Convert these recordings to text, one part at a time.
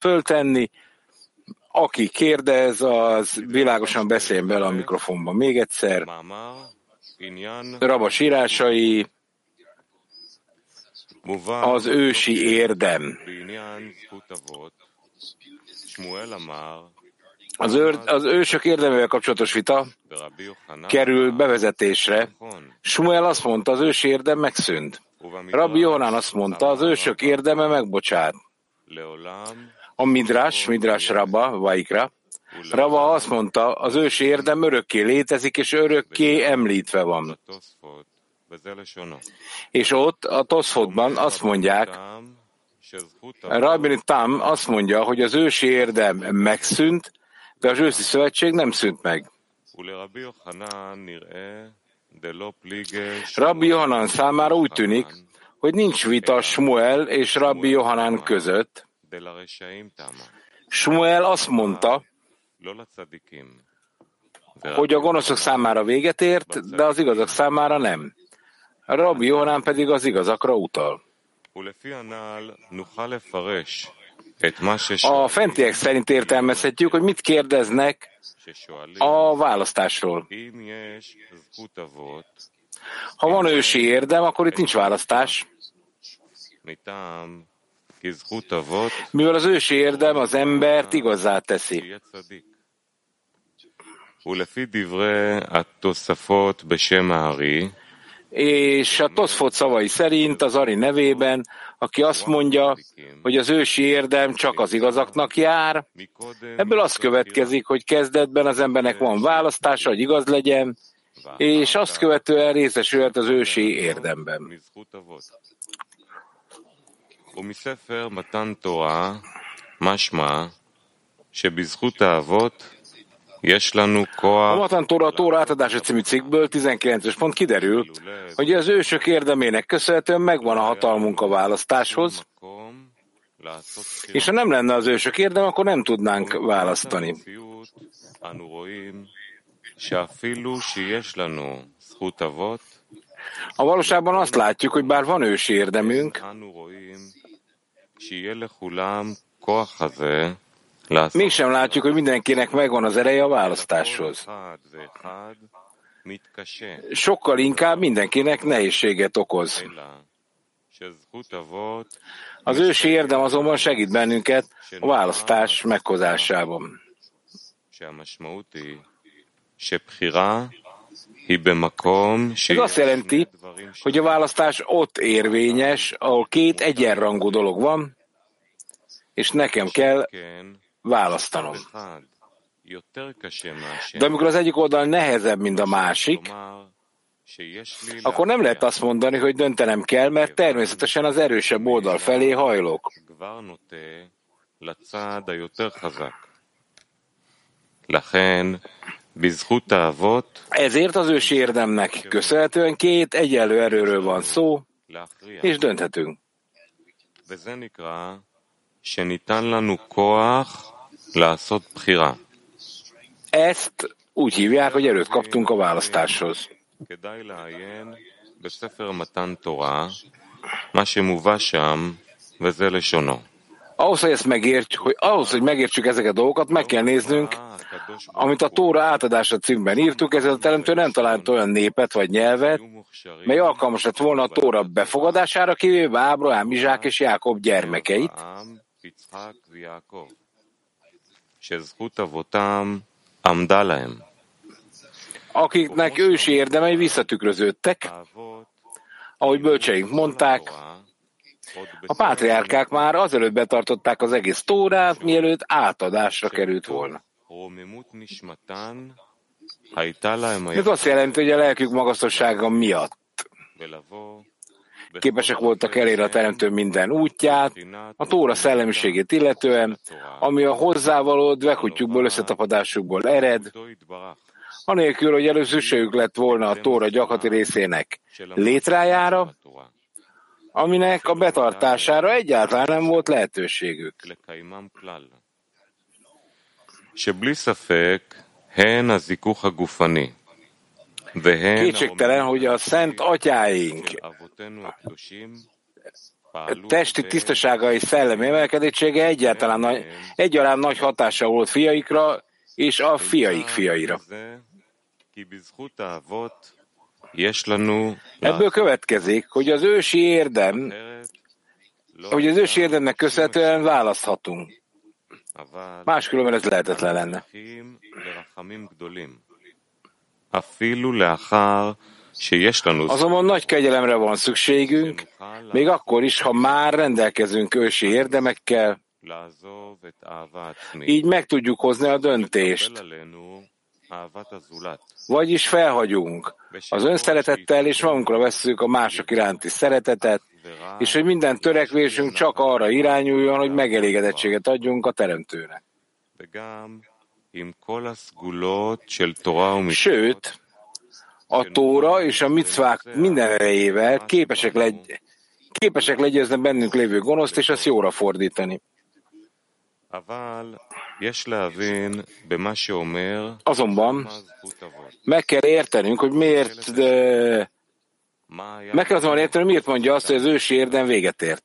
föltenni. Aki kérdez, az világosan beszéljen bele a mikrofonban. Még egyszer. Rabas írásai, az ősi érdem. Az, őr, az ősök érdemével kapcsolatos vita kerül bevezetésre. Smuel azt mondta, az ősi érdem megszűnt. Rabbi Johanán azt mondta, az ősök érdeme megbocsát. A Midrás, Midrás Rabba, Vaikra, Rava azt mondta, az ősi érdem örökké létezik, és örökké említve van. És ott a Toszfotban azt mondják, Rabbi Tam azt mondja, hogy az ősi érdem megszűnt, de az őszi szövetség nem szűnt meg. Rabbi Johanan számára úgy tűnik, hogy nincs vita Smuel és Rabbi Johanan között. Smuel azt mondta, hogy a gonoszok számára véget ért, de az igazak számára nem. Rabbi Johanán pedig az igazakra utal. A fentiek szerint értelmezhetjük, hogy mit kérdeznek a választásról. Ha van ősi érdem, akkor itt nincs választás. Mivel az ősi érdem az embert igazá teszi. És a Toszfot szavai szerint az Ari nevében, aki azt mondja, hogy az ősi érdem csak az igazaknak jár, ebből az következik, hogy kezdetben az embernek van választása, hogy igaz legyen, és azt követően részesülhet az ősi érdemben. ומספר מתן תורה משמע שבזכות האבות a Matan Tóra Tóra átadása című cikkből 19-es pont kiderül, hogy az ősök érdemének köszönhetően megvan a hatalmunk a választáshoz, és ha nem lenne az ősök érdem, akkor nem tudnánk választani. A valóságban azt látjuk, hogy bár van ősi érdemünk, Mégsem látjuk, hogy mindenkinek megvan az ereje a választáshoz. Sokkal inkább mindenkinek nehézséget okoz. Az ősi érdem azonban segít bennünket a választás meghozásában. Ez azt jelenti, hogy a választás ott érvényes, ahol két egyenrangú dolog van, és nekem kell választanom. De amikor az egyik oldal nehezebb, mint a másik, akkor nem lehet azt mondani, hogy döntenem kell, mert természetesen az erősebb oldal felé hajlok. Ezért az ősi érdemnek köszönhetően két egyenlő erőről van szó, és dönthetünk. Ezt úgy hívják, hogy erőt kaptunk a választáshoz. Ahhoz, hogy ezt megértsük, hogy ahhoz, hogy megértsük ezeket a dolgokat, meg kell néznünk, amit a Tóra átadása címben írtuk, ez a teremtő nem talált olyan népet vagy nyelvet, mely alkalmas lett volna a Tóra befogadására, kivéve Ábrahám, Izsák és Jákob gyermekeit, akiknek ősi érdemei visszatükröződtek, ahogy bölcseink mondták, a pátriárkák már azelőtt betartották az egész tórát, mielőtt átadásra került volna. Ez azt jelenti, hogy a lelkük magasztossága miatt képesek voltak elérni a teremtő minden útját, a tóra szellemiségét illetően, ami a hozzávaló dvekutyukból összetapadásukból ered, anélkül, hogy előszűségük lett volna a tóra gyakorlati részének létrájára, aminek a betartására egyáltalán nem volt lehetőségük. Kétségtelen, hogy a szent atyáink testi tisztasága és szellemi emelkedésége egyáltalán nagy, egyaránt nagy hatása volt fiaikra és a fiaik fiaira. Ebből következik, hogy az ősi érdem, hogy az ősi érdemnek köszönhetően választhatunk. Máskülönben ez lehetetlen lenne. Azonban nagy kegyelemre van szükségünk, még akkor is, ha már rendelkezünk ősi érdemekkel, így meg tudjuk hozni a döntést. Vagyis felhagyunk az önszeretettel, és magunkra vesszük a mások iránti szeretetet, és hogy minden törekvésünk csak arra irányuljon, hogy megelégedettséget adjunk a Teremtőnek. Sőt, a Tóra és a micvák minden erejével képesek, legy, képesek legyezni bennünk lévő gonoszt, és azt jóra fordítani. Azonban meg kell értenünk, hogy miért, de meg kell azonban érteni, miért mondja azt, hogy az ősi érdem véget ért.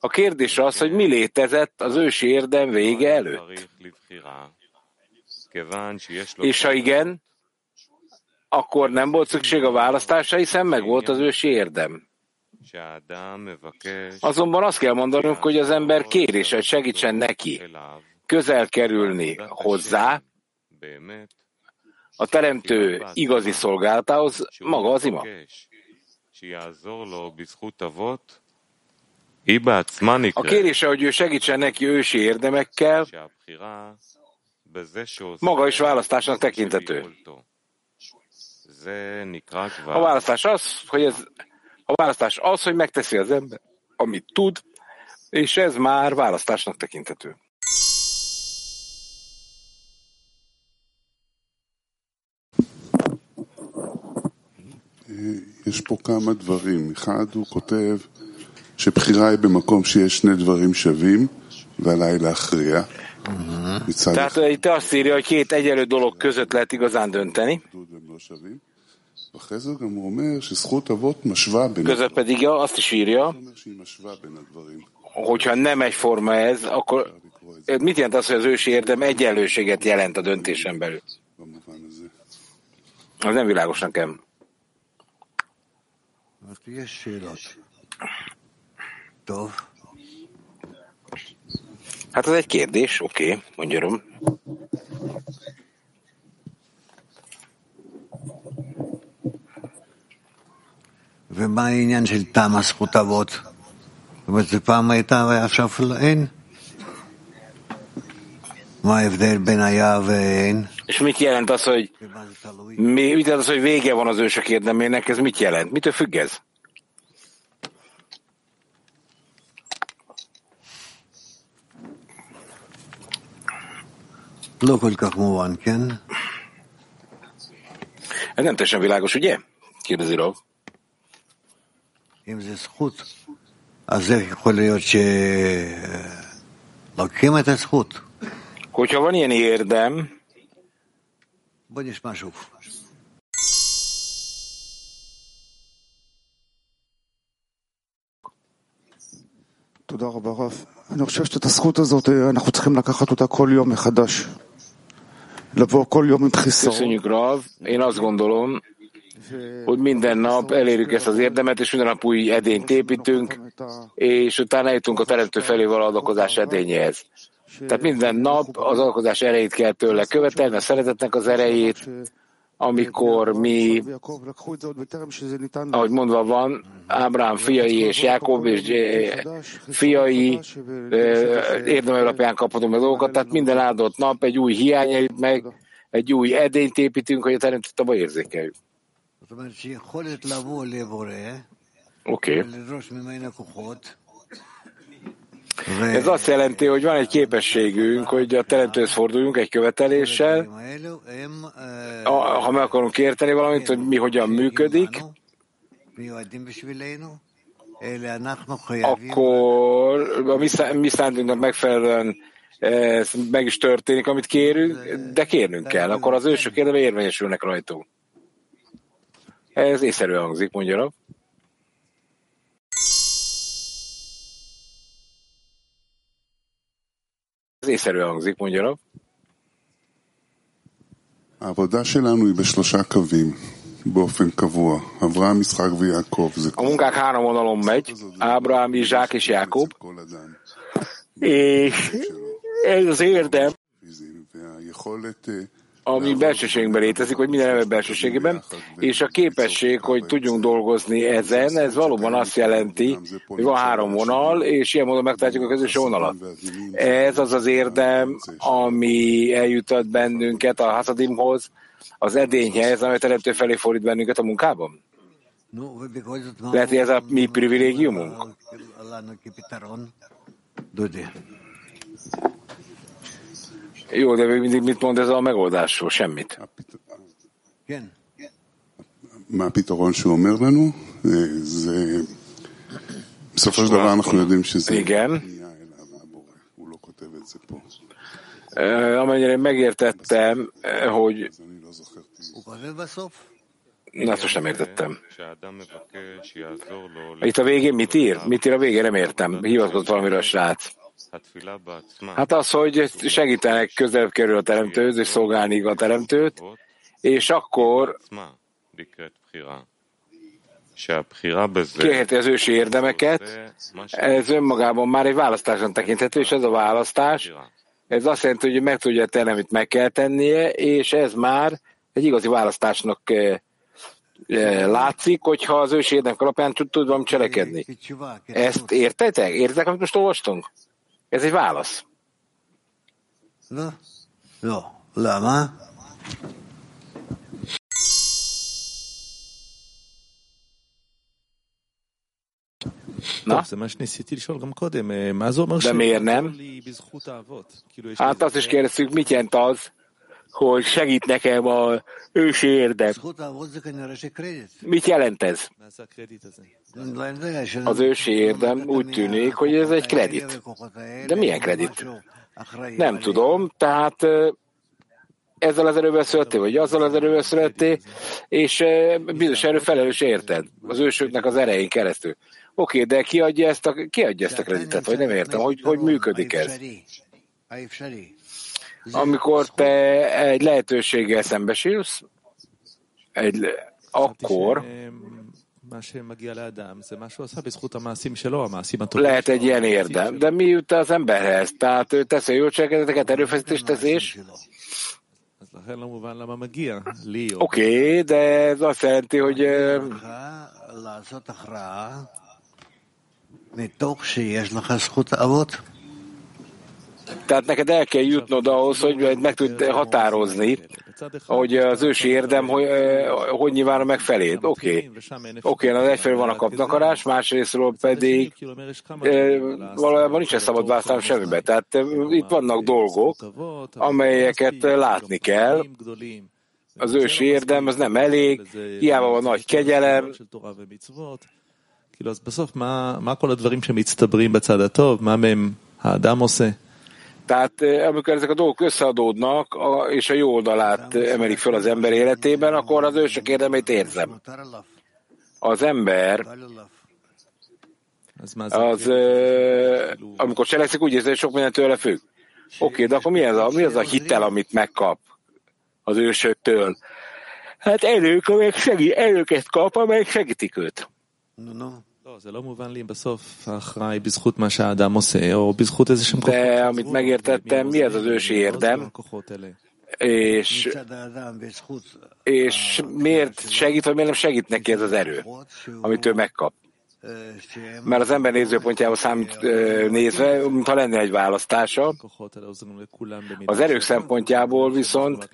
A kérdés az, hogy mi létezett az ősi érdem vége előtt. És ha igen, akkor nem volt szükség a választásra, hiszen meg volt az ősi érdem. Azonban azt kell mondanunk, hogy az ember kérése, hogy segítsen neki közel kerülni hozzá, a teremtő igazi szolgálatához maga az ima. A kérése, hogy ő segítsen neki ősi érdemekkel, maga is választásnak tekintető. A választás az, hogy ez, a választás az, hogy megteszi az ember, amit tud, és ez már választásnak tekintető. יש פה כמה דברים. אחד, הוא כותב שבחירה היא במקום שיש שני דברים שווים, ועליי להכריע. Tehát itt azt írja, hogy két egyelő dolog között lehet igazán dönteni. Között pedig azt is írja, hogyha nem egyforma ez, akkor mit jelent az, hogy az ősi érdem egyenlőséget jelent a döntésen belül? Az nem világos nekem. Hát ez egy kérdés, oké, okay, mondjam. ומה העניין של טעם הזכות אבות? זאת אומרת, זה פעם הייתה ועכשיו אין? מה ההבדל בין היה ואין? És mit jelent az, hogy mi, mit jelent az, hogy vége van az ősök érdemének? Ez mit jelent? Mitől függ ez? לא כל כך מובן, כן? Ez nem teljesen világos, ugye? kérdezi Rav. אם זה זכות, אז איך יכול להיות שלוקחים את הזכות? Hogyha van ilyen érdem, בוא נשמע שוב. תודה רבה רב. אני חושב שאת הזכות הזאת אנחנו צריכים לקחת אותה כל יום מחדש. לבוא כל יום עם חיסרון. Köszönjük, Rav. Én azt gondolom, hogy minden nap elérjük ezt az érdemet, és minden nap új edényt építünk, és utána eljutunk a teremtő felé való adakozás edényéhez. Tehát minden nap az adakozás erejét kell tőle követelni, a szeretetnek az erejét, amikor mi, ahogy mondva van, Ábrám fiai és Jákob és fiai érdemel alapján kaphatom a dolgokat, tehát minden áldott nap egy új hiány meg, egy új edényt építünk, hogy a teremtett abba érzékeljük. Oké. Okay. Ez azt jelenti, hogy van egy képességünk, hogy a teremtőhöz forduljunk egy követeléssel, ha meg akarunk érteni valamit, hogy mi hogyan működik, akkor a mi, mi szántunknak megfelelően ez meg is történik, amit kérünk, de kérnünk kell, akkor az ősök érdeme érvényesülnek rajtunk. Ez észszerűen hangzik, mondja Rav. Ez észszerűen hangzik, mondja Rav. העבודה שלנו היא בשלושה קווים באופן קבוע, אברהם, יצחק ויעקב. המונקק három vonalon megy, Ábrám, Izsák és Jákob. És ez az érdem ami belsőségünkben létezik, hogy minden ember belsőségében, és a képesség, hogy tudjunk dolgozni ezen, ez valóban azt jelenti, hogy van három vonal, és ilyen módon megtaláljuk a közös vonalat. Ez az az érdem, ami eljutott bennünket a haszadimhoz, az edényhez, amely teremtő felé fordít bennünket a munkában? Lehet, hogy ez a mi privilégiumunk? Jó, de még mindig mit mond ez a megoldásról? Semmit. מה הפתרון שהוא אומר לנו? זה... בסופו של דבר אנחנו יודעים שזה... Igen. הוא לא כותב את זה פה. Amennyire megértettem, hogy... Na, ezt most nem értettem. Itt a végén mit ír? Mit ír a végén? Nem értem. Hivatkozott valamire a srác. Hát az, hogy segítenek közelebb kerül a teremtőhöz, és szolgálni a teremtőt, és akkor kérheti az ősi érdemeket, ez önmagában már egy választáson tekinthető, és ez a választás, ez azt jelenti, hogy meg tudja tenni, amit meg kell tennie, és ez már egy igazi választásnak látszik, hogyha az ősi érdemek alapján tudom cselekedni. Ezt értetek? Értek, amit most olvastunk? Ez egy válasz. לא, לא. למה? Na, זה מה שניסיתי לשאול גם קודם, אה, מה זה אומר de miért nem? לי בזכות האבות? כאילו יש לי Hát azt is kérdeztük, mit jelent az, hogy segít nekem a ősi érdem. Mit jelent ez? Az ősi érdem úgy tűnik, hogy ez egy kredit. De milyen kredit? Nem tudom, tehát ezzel az erővel születtél, vagy azzal az erővel születtél, és bizonyos erő felelős érted, az ősöknek az erején keresztül. Oké, de ki adja ezt a, ki adja ezt a kreditet, vagy nem értem, hogy, hogy működik ez? amikor te egy lehetőséggel szembesülsz, egy, akkor lehet egy ilyen érdem, de mi jut az emberhez? Tehát ő teszi a jótságedeteket, erőfeszítést tesz és... Oké, de ez azt jelenti, hogy eh, tehát neked el kell jutnod ahhoz, hogy meg tud határozni, בצד אחד, hogy az ősi érdem, hogy, ö, hogy nyilván meg feléd. Oké, ושם אין oké, az egyfelől van a kapnakarás, másrésztről pedig כאילו אומר, יש כמה ö, דברים לעשות. valójában nincsen szabad választani semmibe. Tehát ö, itt vannak dolgok, amelyeket látni kell. Az ősi érdem, az nem elég, hiába van nagy kegyelem, של תורה ומצוות. כאילו, אז בסוף, מה, מה כל הדברים שמצטברים בצד הטוב? מה מהם האדם עושה? Tehát eh, amikor ezek a dolgok összeadódnak, és a jó oldalát emelik föl az ember életében, akkor az ősök érdemét érzem. Az ember az, eh, amikor cselekszik, úgy érzi, hogy sok minden tőle függ. Oké, de akkor mi az, a, mi az a hitel, amit megkap az ősöktől? Hát erők, amelyek segít, erőket kap, amelyek segítik őt. No, no. De amit megértettem, mi az az ősi érdem, és, és miért segít, vagy miért nem segít neki ez az erő, amit ő megkap. Mert az ember nézőpontjából számít nézve, mintha lenne egy választása. Az erők szempontjából viszont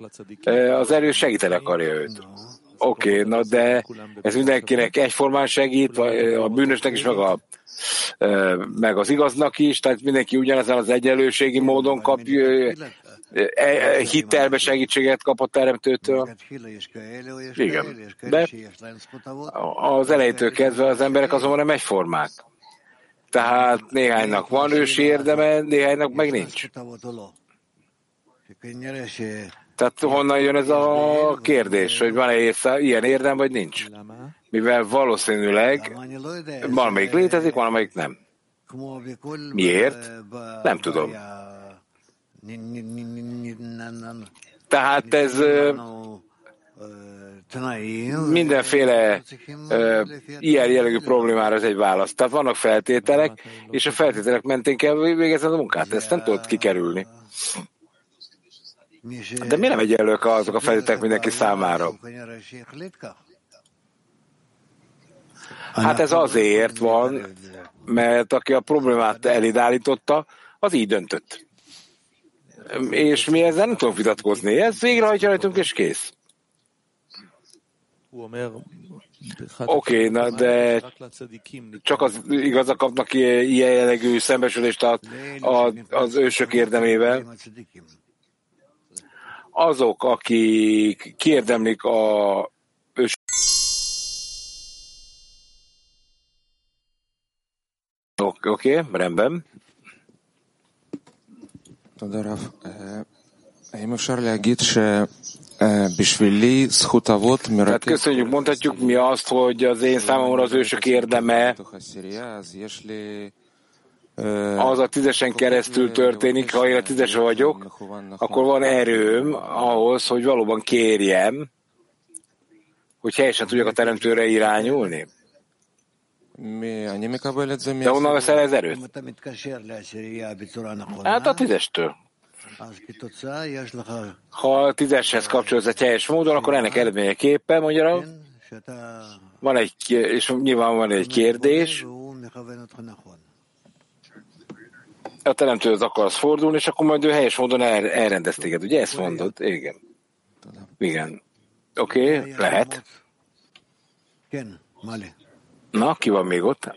az erő segíteni akarja őt. Oké, okay, na de ez mindenkinek egyformán segít, vagy a bűnösnek is, meg, a, meg az igaznak is, tehát mindenki ugyanazon az egyenlőségi módon kap e, e, hitelbe segítséget kap a teremtőtől. Igen. De az elejétől kezdve az emberek azonban nem egyformák. Tehát néhánynak van ősi érdeme, néhánynak meg nincs. Tehát honnan jön ez a kérdés, hogy van-e észre, ilyen érdem, vagy nincs? Mivel valószínűleg valamelyik létezik, valamelyik nem. Miért? Nem tudom. Tehát ez mindenféle ö, ilyen jellegű problémára ez egy válasz. Tehát vannak feltételek, és a feltételek mentén kell végezni a munkát. Ezt nem tudod kikerülni. De mi nem egyenlők azok a feltételek mindenki számára? Hát ez azért van, mert aki a problémát elidállította, az így döntött. És mi ezzel nem tudunk vitatkozni. Ez végrehajtja rajtunk, és kész. Oké, okay, na de csak az igazak kapnak ilyen jellegű szembesülést az, az ősök érdemével Azok, akik kiérdemlik a ősök Oké, okay, rendben. תודה רב. האם אפשר להגיד בשבילי זכות אבות מרכז... köszönjük, mondhatjuk mi azt, hogy az én számomra az ősök érdeme az a tízesen keresztül történik, ha én a tízes vagyok, akkor van erőm ahhoz, hogy valóban kérjem, hogy helyesen tudjak a teremtőre irányulni. De honnan veszel ez erőt? Hát a tízestől. Ha a tízeshez kapcsolódsz egy helyes módon, akkor ennek eredményeképpen, mondja, van egy, és nyilván van egy kérdés, a teremtőhöz akarsz fordulni, és akkor majd ő helyes módon el, elrendez téged. Ugye ezt mondod? Igen. Igen. Oké, okay, lehet. Na, ki van még ott?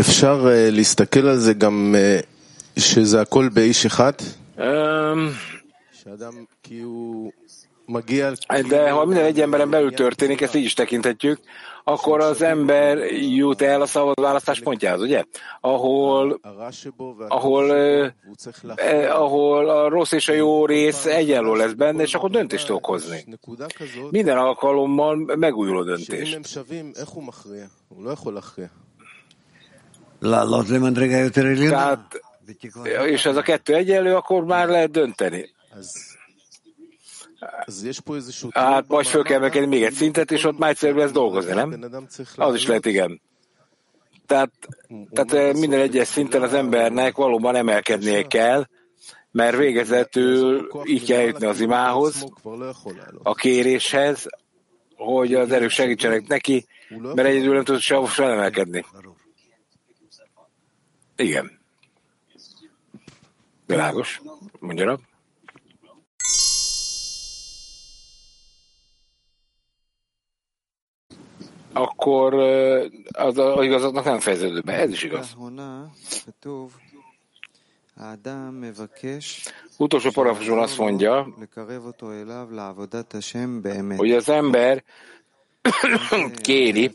אפשר להסתכל על זה גם שזה הכל באיש אחד? שאדם כי הוא de ha minden egy emberen belül történik, ezt így is tekinthetjük, akkor az ember jut el a szabad választás pontjához, ugye? Ahol, ahol, eh, ahol a rossz és a jó rész egyenló lesz benne, és akkor döntést tud hozni. Minden alkalommal megújuló döntés. Tehát, és ez a kettő egyenlő, akkor már lehet dönteni. Hát majd föl kell emelkedni még egy szintet, és ott már egyszerűbb lesz dolgozni, nem? Az is lehet, igen. Tehát, tehát eh, minden egyes szinten az embernek valóban emelkednie kell, mert végezetül így kell jutni az imához, a kéréshez, hogy az erők segítsenek neki, mert egyedül nem tud sehova sem emelkedni. Igen. Világos. Mondja akkor az a igazatnak nem fejeződő be. Ez is igaz. Utolsó paragrafusban azt mondja, hogy az ember kéri,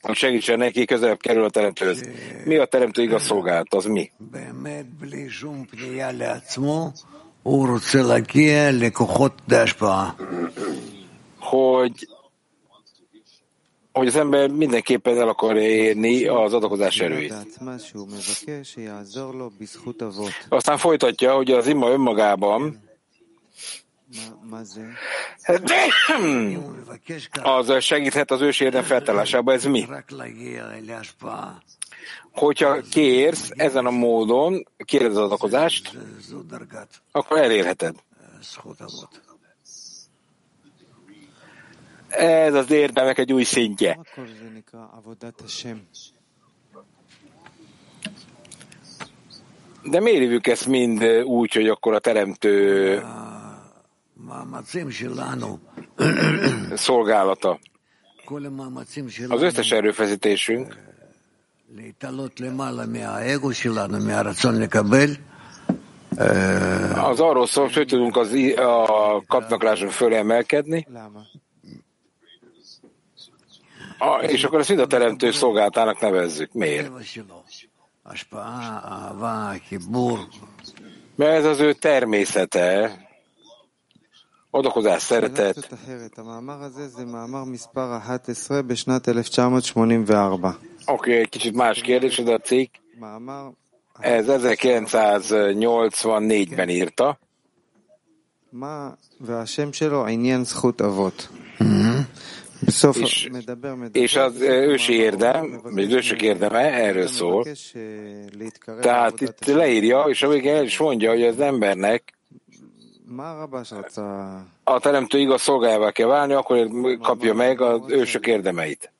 hogy segítsen neki, közelebb kerül a teremtőhöz. Mi a teremtő igaz szolgálat? Az mi? Hogy hogy az ember mindenképpen el akarja érni az adakozás erőit. Aztán folytatja, hogy az ima önmagában az segíthet az ős érdem feltárásában. Ez mi? Hogyha kérsz ezen a módon, kéred az adakozást, akkor elérheted. Ez az érdemek egy új szintje. De miért hívjuk ezt mind úgy, hogy akkor a teremtő szolgálata? Az összes erőfeszítésünk. Az arról szól, hogy tudunk az, a kapnaklásra fölemelkedni, a, és akkor ezt mind a teremtő szolgáltának nevezzük. Miért? Mert ez az ő természete, odakozás, szeretet. Oké, okay, egy kicsit más kérdés, de a cikk. Ez 1984-ben írta. És, és az ősi érdem, vagy ősök érdeme erről szól. Tehát itt leírja, és a végén el is mondja, hogy az embernek a teremtő igaz szolgájával kell válni, akkor kapja meg az ősök érdemeit.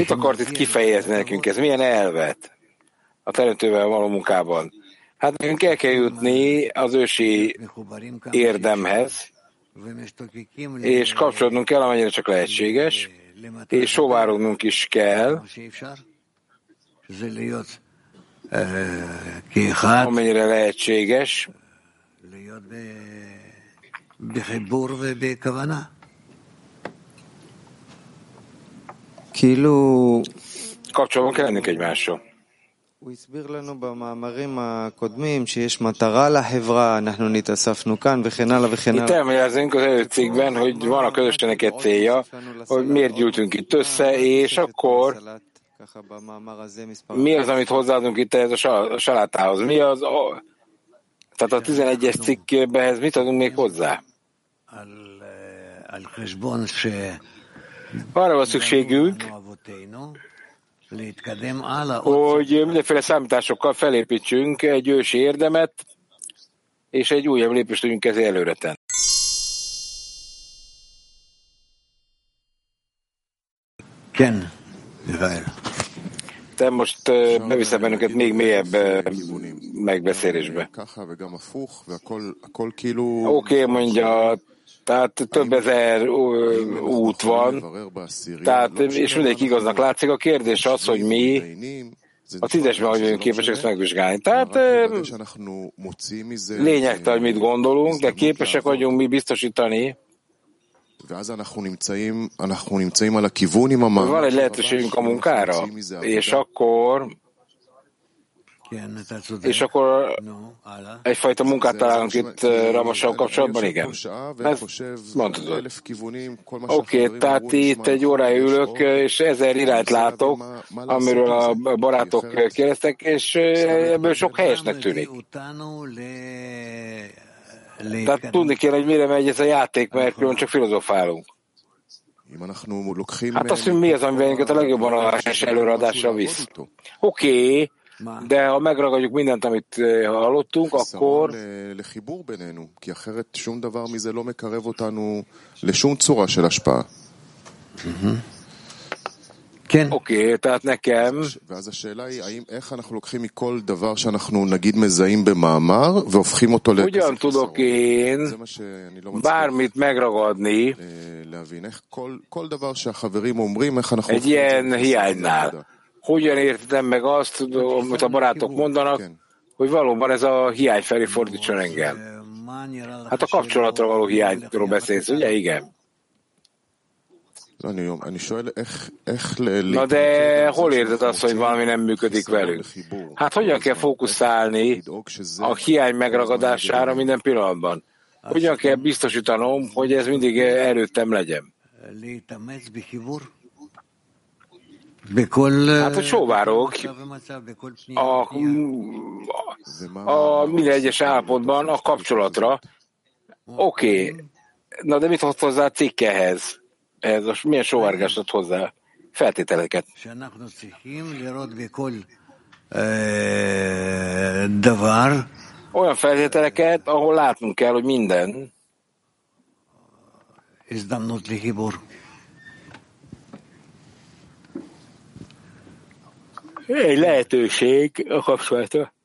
Mit akart itt kifejezni nekünk ez? Milyen elvet a teremtővel való munkában? Hát nekünk el kell jutni az ősi érdemhez, és kapcsolódnunk kell, amennyire csak lehetséges, és sóvárognunk is kell, amennyire lehetséges, kapcsolatban kell lennünk egymással. הוא הסביר לנו במאמרים הקודמים שיש מטרה לחברה, אנחנו נתאספנו כאן וכן הלאה וכן הלאה. Itt elmagyarázunk az előtt cikkben, hogy van a közösségnek egy célja, hogy miért gyűltünk itt össze, és akkor mi az, amit hozzáadunk itt ez a salátához? Mi az, a, tehát a 11-es cikkbehez mit adunk még hozzá? Arra van szükségünk, hogy mindenféle számításokkal felépítsünk egy ősi érdemet, és egy újabb lépést tudjunk ezzel előre tenni. Ken, Te most beviszed bennünket még mélyebb megbeszélésbe. Oké, okay, mondja tehát több ezer út van, tehát, és mindegyik igaznak látszik. A kérdés az, hogy mi a tízesben vagyunk képesek ezt megvizsgálni. Tehát lényegtelen, mit gondolunk, de képesek vagyunk mi biztosítani, van egy lehetőségünk a munkára, és akkor és akkor egyfajta munkát találunk itt Ramossal kapcsolatban, igen. Ezt mondtad. Oké, okay, tehát itt egy órája ülök, és ezer irányt látok, amiről a barátok kérdeztek, és ebből sok helyesnek tűnik. Tehát tudni kell, hogy mire megy ez a játék, mert külön csak filozofálunk. Hát azt, hogy mi az, ami a legjobban a előadásra visz. Oké, okay, de ha megragadjuk mindent, amit hallottunk, akkor כן. אוקיי, tehát nekem... ואז השאלה היא, האם, איך אנחנו לוקחים מכל דבר שאנחנו נגיד מזהים במאמר, והופכים אותו hogyan tudok én bármit megragadni. להבין, איך כל, כל דבר שהחברים אומרים, איך אנחנו... egy ilyen hiánynál hogyan értem meg azt, amit a barátok mondanak, hogy valóban ez a hiány felé fordítson engem. Hát a kapcsolatra való hiányról beszélsz, ugye? Igen. Na de hol érted azt, hogy valami nem működik velünk? Hát hogyan kell fókuszálni a hiány megragadására minden pillanatban? Hogyan kell biztosítanom, hogy ez mindig előttem legyen? Hát, hogy sóvárok a, a minden egyes állapotban a kapcsolatra. Oké, okay. na de mit hoz hozzá a cikkehez? Ez most milyen sóvárgást ad hozzá? Feltételeket. Olyan feltételeket, ahol látnunk kell, hogy minden egy lehetőség a kapcsolata.